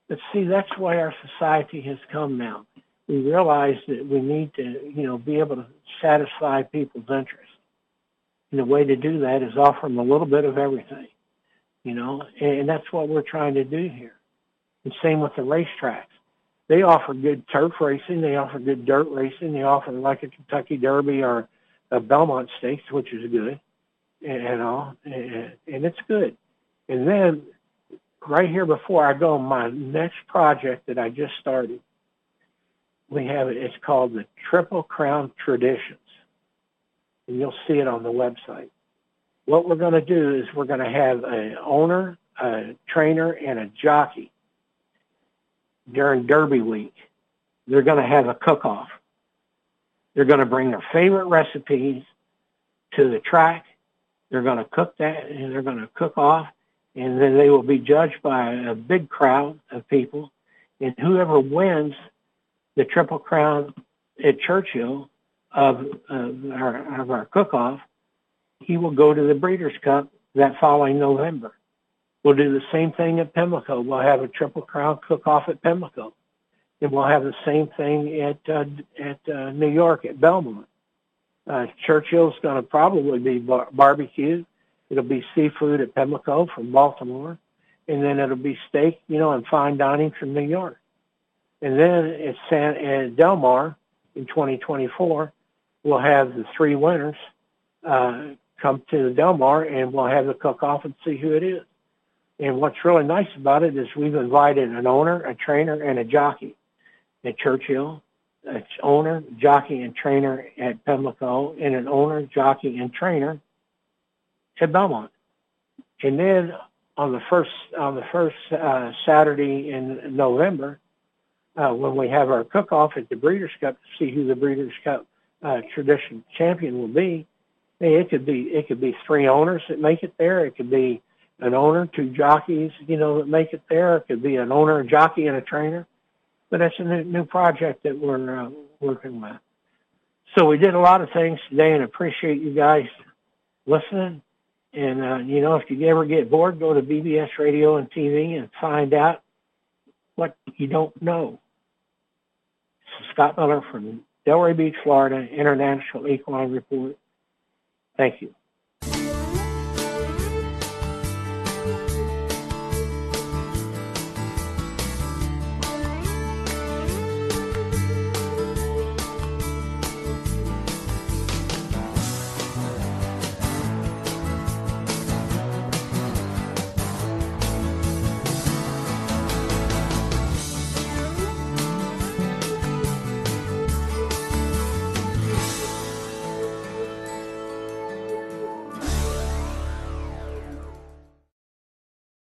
But see, that's why our society has come now. We realize that we need to, you know, be able to satisfy people's interests. And the way to do that is offer them a little bit of everything you know, and that's what we're trying to do here. And same with the racetracks. They offer good turf racing. They offer good dirt racing. They offer like a Kentucky Derby or a Belmont Stakes, which is good, and all, and, and it's good. And then right here before I go, my next project that I just started, we have it. It's called the Triple Crown Traditions, and you'll see it on the website what we're going to do is we're going to have an owner, a trainer, and a jockey during Derby week. They're going to have a cook-off. They're going to bring their favorite recipes to the track. They're going to cook that, and they're going to cook off, and then they will be judged by a big crowd of people. And whoever wins the Triple Crown at Churchill of, of our, our cook-off he will go to the Breeders' Cup that following November. We'll do the same thing at Pimlico. We'll have a Triple Crown cook-off at Pimlico. And we'll have the same thing at uh, at uh, New York at Belmont. Uh, Churchill's going to probably be bar- barbecue. It'll be seafood at Pimlico from Baltimore, and then it'll be steak, you know, and fine dining from New York. And then at San at Del Mar in 2024, we'll have the three winners uh, come to the Del Mar and we'll have the cook off and see who it is. And what's really nice about it is we've invited an owner, a trainer, and a jockey at Churchill, an owner, jockey, and trainer at Pimlico, and an owner, jockey, and trainer at Belmont. And then on the first on the first uh, Saturday in November, uh, when we have our cook off at the Breeders' Cup to see who the Breeders' Cup uh, tradition champion will be, it could be it could be three owners that make it there. It could be an owner, two jockeys, you know, that make it there. It could be an owner, a jockey, and a trainer. But that's a new, new project that we're uh, working with. So we did a lot of things today, and appreciate you guys listening. And, uh, you know, if you ever get bored, go to BBS Radio and TV and find out what you don't know. This is Scott Miller from Delray Beach, Florida, International Equine Report. Thank you.